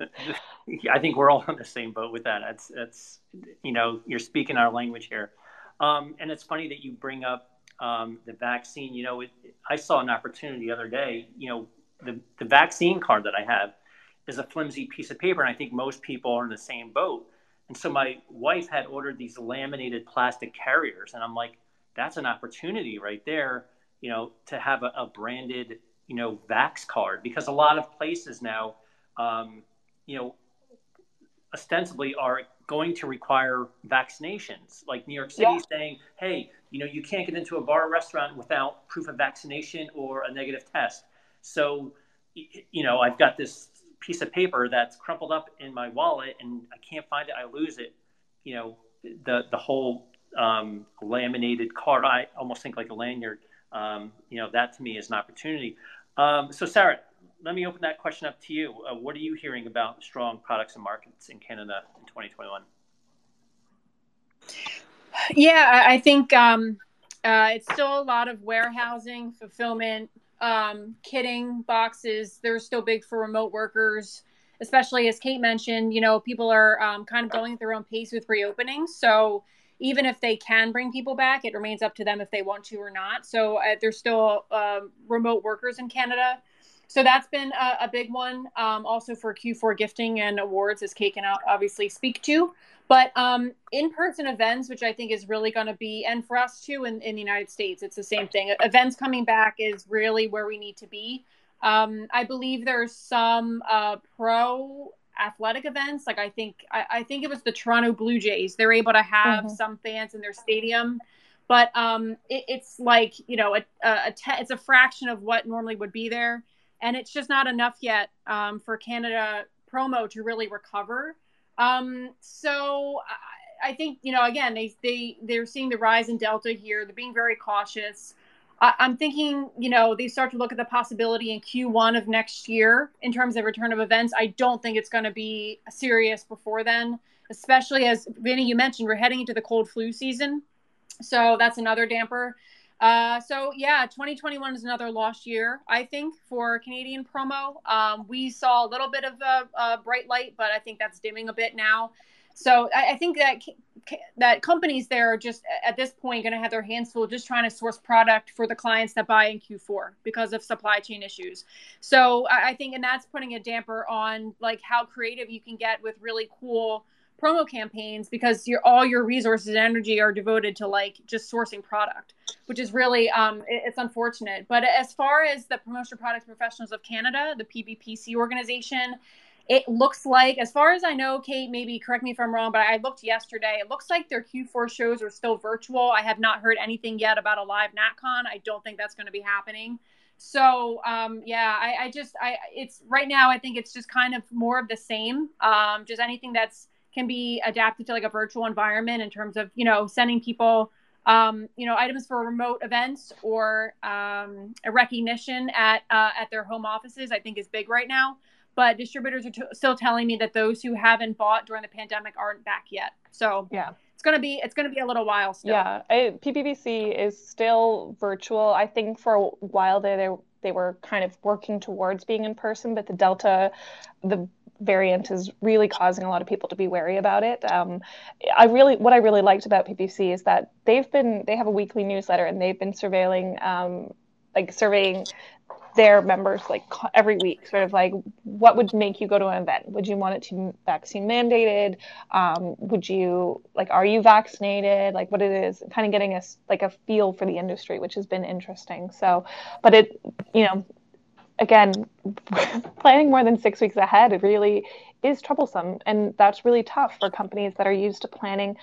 I think we're all on the same boat with that. It's it's you know you're speaking our language here, um, and it's funny that you bring up um, the vaccine. You know, it, I saw an opportunity the other day. You know, the the vaccine card that I have is a flimsy piece of paper. And I think most people are in the same boat. And so my wife had ordered these laminated plastic carriers. And I'm like, that's an opportunity right there, you know, to have a, a branded, you know, Vax card because a lot of places now, um, you know, ostensibly are going to require vaccinations. Like New York City yeah. saying, hey, you know, you can't get into a bar or restaurant without proof of vaccination or a negative test. So, you know, I've got this piece of paper that's crumpled up in my wallet and I can't find it, I lose it. You know, the the whole um, laminated card, I almost think like a lanyard. Um, you know, that to me is an opportunity. Um, so, Sarah, let me open that question up to you. Uh, what are you hearing about strong products and markets in Canada in 2021? Yeah, I think um, uh, it's still a lot of warehousing, fulfillment, um, boxes. They're still big for remote workers, especially as Kate mentioned. You know, people are um, kind of going at their own pace with reopening. So even if they can bring people back, it remains up to them if they want to or not. So uh, there's still uh, remote workers in Canada. So that's been a, a big one. Um, also for Q4 gifting and awards, as Kate can obviously speak to. But um, in-person events, which I think is really going to be, and for us too in, in the United States, it's the same thing. Events coming back is really where we need to be. Um, I believe there's some uh, pro athletic events. Like I think I, I, think it was the Toronto Blue Jays. They're able to have mm-hmm. some fans in their stadium, but um, it, it's like you know a, a, a te- it's a fraction of what normally would be there, and it's just not enough yet um, for Canada promo to really recover. Um, so I, I think you know again they they they're seeing the rise in Delta here. They're being very cautious. I, am thinking, you know, they start to look at the possibility in Q1 of next year in terms of return of events. I don't think it's going to be serious before then, especially as Vinny, you mentioned, we're heading into the cold flu season. So that's another damper. Uh, so yeah, 2021 is another lost year, I think, for Canadian promo. Um, we saw a little bit of a, a, bright light, but I think that's dimming a bit now. So I, I think that that companies there are just at this point going to have their hands full just trying to source product for the clients that buy in Q4 because of supply chain issues. So I think, and that's putting a damper on like how creative you can get with really cool promo campaigns because your all your resources and energy are devoted to like just sourcing product, which is really um, it, it's unfortunate. But as far as the Promotion Products Professionals of Canada, the PPPC organization, it looks like, as far as I know, Kate, maybe correct me if I'm wrong, but I looked yesterday. It looks like their Q4 shows are still virtual. I have not heard anything yet about a live NatCon. I don't think that's going to be happening. So um, yeah, I, I, just I it's right now. I think it's just kind of more of the same. Um, just anything that's can be adapted to like a virtual environment in terms of you know sending people um, you know items for remote events or um, a recognition at uh, at their home offices. I think is big right now but distributors are t- still telling me that those who haven't bought during the pandemic aren't back yet. So yeah, it's gonna be it's gonna be a little while still. Yeah, I, PPPC is still virtual. I think for a while there they, they were kind of working towards being in person, but the Delta, the variant is really causing a lot of people to be wary about it. Um, I really, what I really liked about PPC is that they've been, they have a weekly newsletter and they've been surveilling, um, like surveying their members like every week sort of like what would make you go to an event? Would you want it to be vaccine mandated? Um, would you like are you vaccinated? Like what it is kind of getting us like a feel for the industry which has been interesting. So but it you know again planning more than six weeks ahead really is troublesome and that's really tough for companies that are used to planning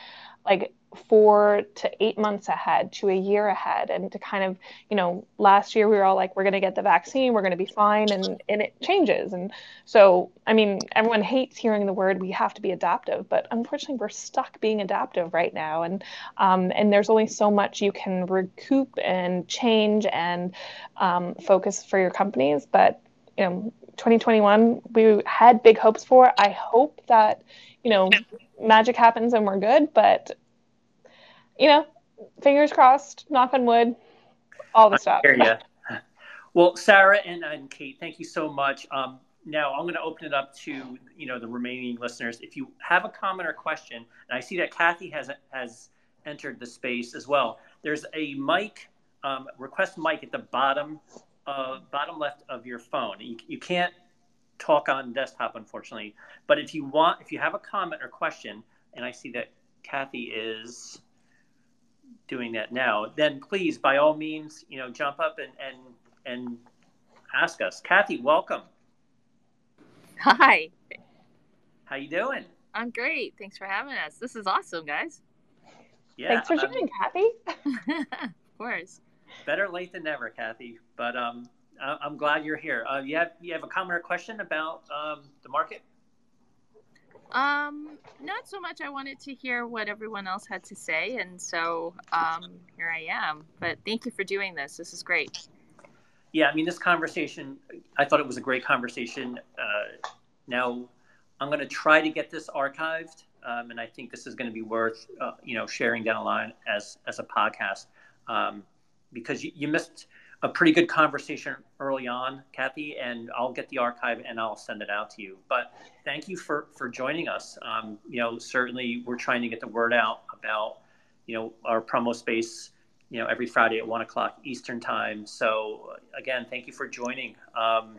like four to eight months ahead to a year ahead and to kind of you know last year we were all like we're going to get the vaccine we're going to be fine and and it changes. And so i mean everyone hates hearing the word we have to be adaptive but unfortunately we're stuck being adaptive right now. And um, and there's only so much you can recoup and change and um, focus for your companies. But you know 2021 we had big hopes for. I hope that you know magic happens and we're good but you know, fingers crossed, knock on wood, all the stuff. Well, Sarah and, and Kate, thank you so much. Um, now I'm going to open it up to you know the remaining listeners. If you have a comment or question, and I see that Kathy has has entered the space as well. There's a mic um, request mic at the bottom uh, bottom left of your phone. You, you can't talk on desktop, unfortunately. But if you want, if you have a comment or question, and I see that Kathy is doing that now, then please, by all means, you know, jump up and and and ask us. Kathy, welcome. Hi. How you doing? I'm great. Thanks for having us. This is awesome, guys. Yeah. Thanks for joining, um, Kathy. of course. Better late than never, Kathy. But um, I'm glad you're here. Uh, you have you have a comment or question about um, the market? Um, not so much. I wanted to hear what everyone else had to say, and so um, here I am. But thank you for doing this. This is great. Yeah, I mean, this conversation, I thought it was a great conversation. Uh, now, I'm going to try to get this archived, um, and I think this is going to be worth, uh, you know, sharing down the line as as a podcast um, because you, you missed a pretty good conversation early on, Kathy, and I'll get the archive and I'll send it out to you. But thank you for for joining us. Um, you know, certainly we're trying to get the word out about you know, our promo space, you know, every Friday at one o'clock Eastern time. So again, thank you for joining. Um,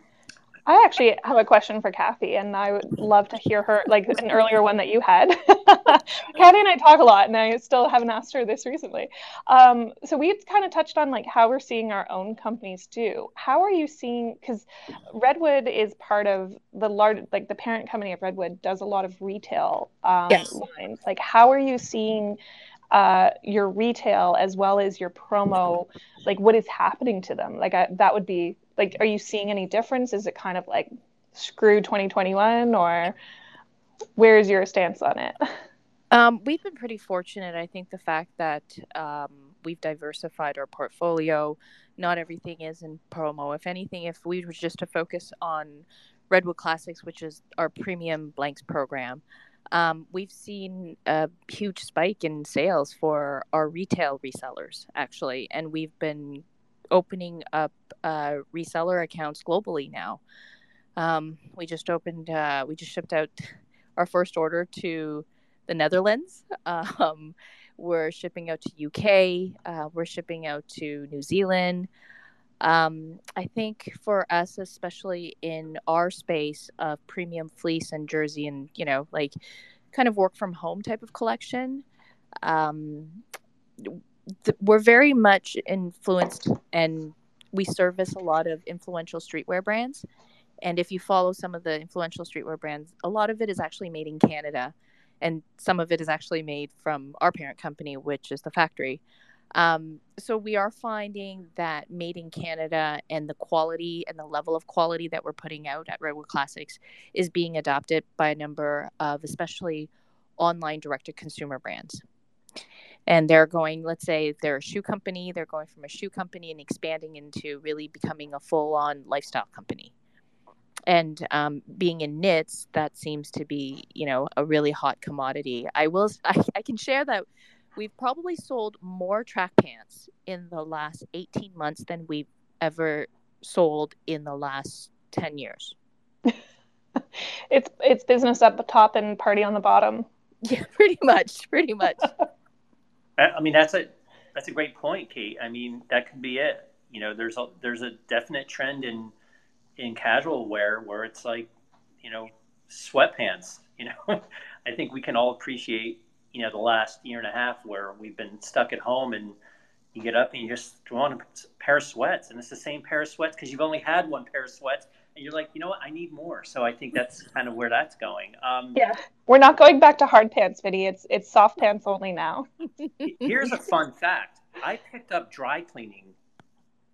I actually have a question for Kathy, and I would love to hear her, like an earlier one that you had. Kathy and I talk a lot, and I still haven't asked her this recently. Um, so we kind of touched on like how we're seeing our own companies do. How are you seeing? Because Redwood is part of the large, like the parent company of Redwood does a lot of retail um, yes. lines. Like, how are you seeing? Uh, your retail as well as your promo like what is happening to them like I, that would be like are you seeing any difference is it kind of like screw 2021 or where's your stance on it? Um, we've been pretty fortunate i think the fact that um, we've diversified our portfolio. Not everything is in promo. If anything if we were just to focus on redwood classics which is our premium blanks program um, we've seen a huge spike in sales for our retail resellers actually. And we've been opening up uh, reseller accounts globally now. Um, we just opened, uh, we just shipped out our first order to the Netherlands. Um, we're shipping out to UK. Uh, we're shipping out to New Zealand. Um, I think for us, especially in our space of premium fleece and jersey, and you know, like kind of work from home type of collection, um, th- we're very much influenced and we service a lot of influential streetwear brands. And if you follow some of the influential streetwear brands, a lot of it is actually made in Canada. And some of it is actually made from our parent company, which is the factory. Um, so we are finding that made in Canada and the quality and the level of quality that we're putting out at Redwood Classics is being adopted by a number of especially online direct to consumer brands and they're going let's say they're a shoe company they're going from a shoe company and expanding into really becoming a full-on lifestyle company and um, being in knits that seems to be you know a really hot commodity i will I, I can share that we've probably sold more track pants in the last 18 months than we've ever sold in the last 10 years it's it's business at the top and party on the bottom yeah pretty much pretty much I mean, that's a that's a great point, Kate. I mean, that could be it. You know, there's a there's a definite trend in in casual wear where it's like, you know, sweatpants. You know, I think we can all appreciate you know the last year and a half where we've been stuck at home and you get up and you just want a pair of sweats and it's the same pair of sweats because you've only had one pair of sweats and you're like, you know what, I need more. So I think that's kind of where that's going. Um, yeah, we're not going back to hard pants, Vinny. It's it's soft pants only now. here's a fun fact: I picked up dry cleaning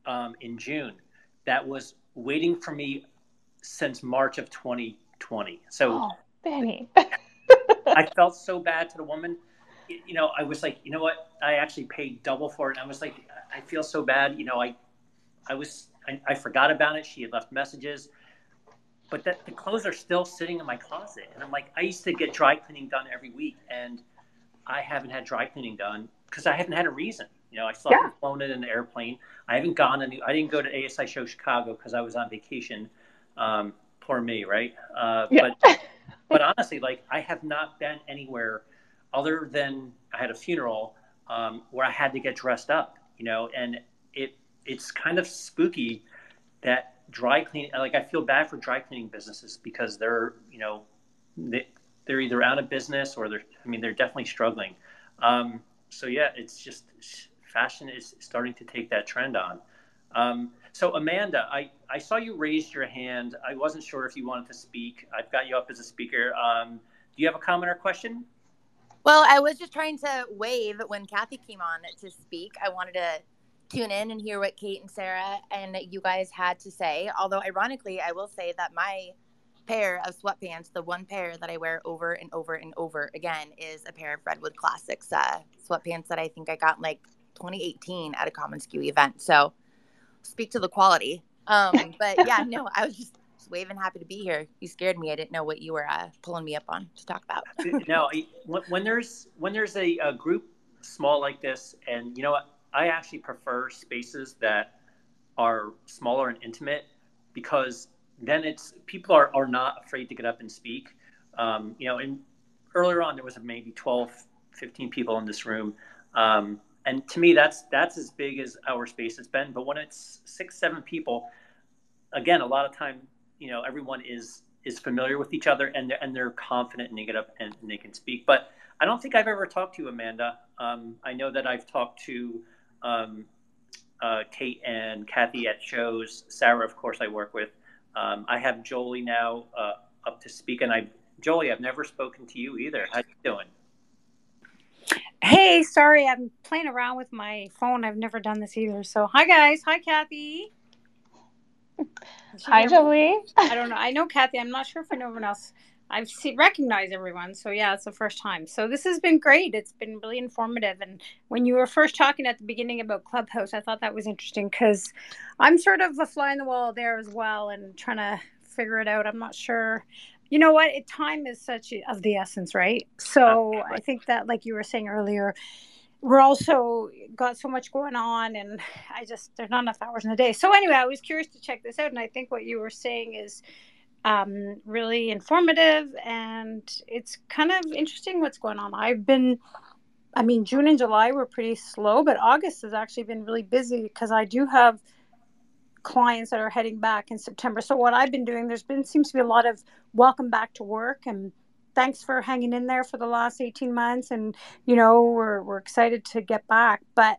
um, in June. That was waiting for me since March of 2020. So, oh, Vinny. I felt so bad to the woman. You know, I was like, you know what? I actually paid double for it, and I was like, I feel so bad. You know, I, I was I, I forgot about it. She had left messages, but that the clothes are still sitting in my closet. And I'm like, I used to get dry cleaning done every week, and I haven't had dry cleaning done because I haven't had a reason. You know, I still yeah. haven't flown in an airplane. I haven't gone. Any, I didn't go to ASI Show Chicago because I was on vacation. Um, poor me, right? Uh, yeah. But but honestly, like I have not been anywhere other than I had a funeral um, where I had to get dressed up. You know, and it it's kind of spooky that dry cleaning like i feel bad for dry cleaning businesses because they're you know they, they're either out of business or they're i mean they're definitely struggling um, so yeah it's just fashion is starting to take that trend on. Um, so amanda I, I saw you raised your hand. I wasn't sure if you wanted to speak. I've got you up as a speaker. Um, do you have a comment or question? Well i was just trying to wave when kathy came on to speak. I wanted to tune in and hear what Kate and Sarah and you guys had to say. Although, ironically, I will say that my pair of sweatpants, the one pair that I wear over and over and over again, is a pair of Redwood Classics uh, sweatpants that I think I got like 2018 at a commonsku event. So, speak to the quality. Um, but yeah, no, I was just, just waving, happy to be here. You scared me. I didn't know what you were uh, pulling me up on to talk about. no, when there's when there's a, a group small like this, and you know what I actually prefer spaces that are smaller and intimate because then it's people are, are not afraid to get up and speak. Um, you know, and earlier on there was maybe 12, 15 people in this room. Um, and to me, that's that's as big as our space has been. But when it's six, seven people, again, a lot of time, you know, everyone is is familiar with each other and they're, and they're confident and they get up and, they can speak. But I don't think I've ever talked to Amanda. Um, I know that I've talked to um, uh, Kate and Kathy at shows. Sarah, of course, I work with. Um, I have Jolie now uh, up to speak, and I, Jolie, I've never spoken to you either. How you doing? Hey, sorry, I'm playing around with my phone. I've never done this either. So, hi guys. Hi, Kathy. Hi, Jolie. I don't know. I know Kathy. I'm not sure if I know everyone else. I've seen, recognized everyone. So yeah, it's the first time. So this has been great. It's been really informative. And when you were first talking at the beginning about Clubhouse, I thought that was interesting because I'm sort of a fly in the wall there as well and trying to figure it out. I'm not sure. You know what? It, time is such of the essence, right? So I think that, like you were saying earlier, we're also got so much going on and i just there's not enough hours in a day so anyway i was curious to check this out and i think what you were saying is um, really informative and it's kind of interesting what's going on i've been i mean june and july were pretty slow but august has actually been really busy because i do have clients that are heading back in september. So what i've been doing there's been seems to be a lot of welcome back to work and thanks for hanging in there for the last 18 months. And you know we're, we're excited to get back. But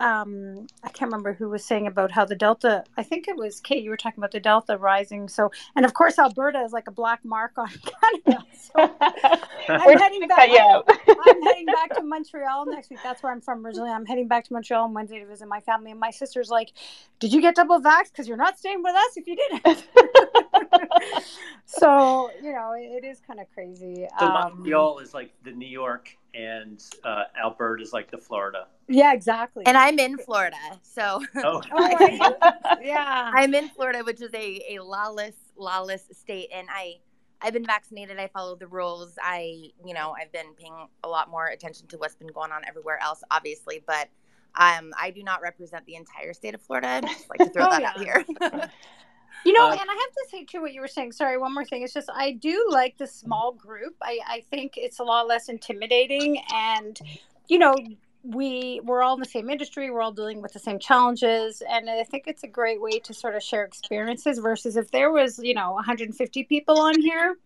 um, I can't remember who was saying about how the Delta, I think it was Kate, you were talking about the Delta rising. So, and of course, Alberta is like a black mark on Canada. So I'm heading back. I'm heading back to Montreal next week. That's where I'm from originally. I'm heading back to Montreal on Wednesday to visit my family. And my sister's like, Did you get double vax? Because you're not staying with us if you didn't. so, you know, it, it is kind of crazy. So um, Montreal is like the New York and uh, Alberta is like the Florida. Yeah, exactly. And I'm in Florida, so oh, oh yeah, I'm in Florida, which is a, a lawless, lawless state, and I I've been vaccinated. I follow the rules. I you know I've been paying a lot more attention to what's been going on everywhere else, obviously, but um, I do not represent the entire state of Florida. I just like to throw oh, that yeah. out here. You know, uh, and I have to say too what you were saying. Sorry, one more thing. It's just I do like the small group. I, I think it's a lot less intimidating and you know, we we're all in the same industry, we're all dealing with the same challenges, and I think it's a great way to sort of share experiences versus if there was, you know, 150 people on here,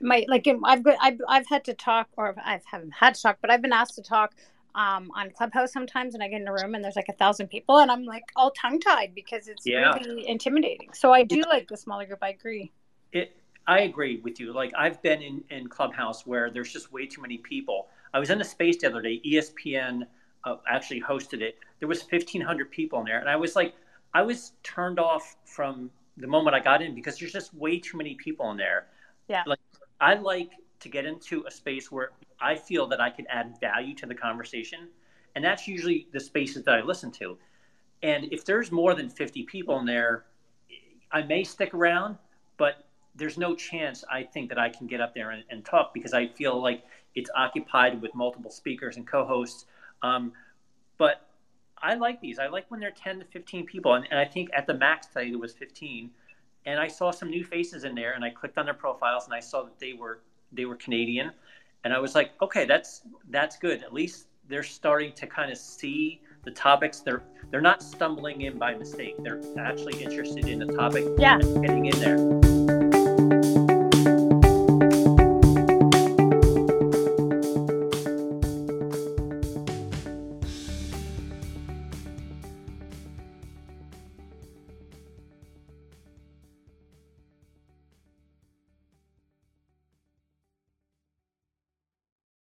my like I've got I've I've had to talk or I haven't had to talk, but I've been asked to talk um, on Clubhouse sometimes, and I get in a room and there's like a thousand people, and I'm like all tongue tied because it's yeah. really intimidating. So I do like the smaller group. I agree. It. I agree with you. Like I've been in in Clubhouse where there's just way too many people. I was in a space the other day. ESPN uh, actually hosted it. There was 1,500 people in there, and I was like, I was turned off from the moment I got in because there's just way too many people in there. Yeah. Like I like to get into a space where I feel that I can add value to the conversation. And that's usually the spaces that I listen to. And if there's more than 50 people in there, I may stick around, but there's no chance I think that I can get up there and, and talk because I feel like it's occupied with multiple speakers and co hosts. Um, but I like these. I like when they're 10 to 15 people. And, and I think at the max today it was 15. And I saw some new faces in there and I clicked on their profiles and I saw that they were they were Canadian, and I was like, okay, that's that's good. At least they're starting to kind of see the topics. They're they're not stumbling in by mistake. They're actually interested in the topic. Yeah, getting in there.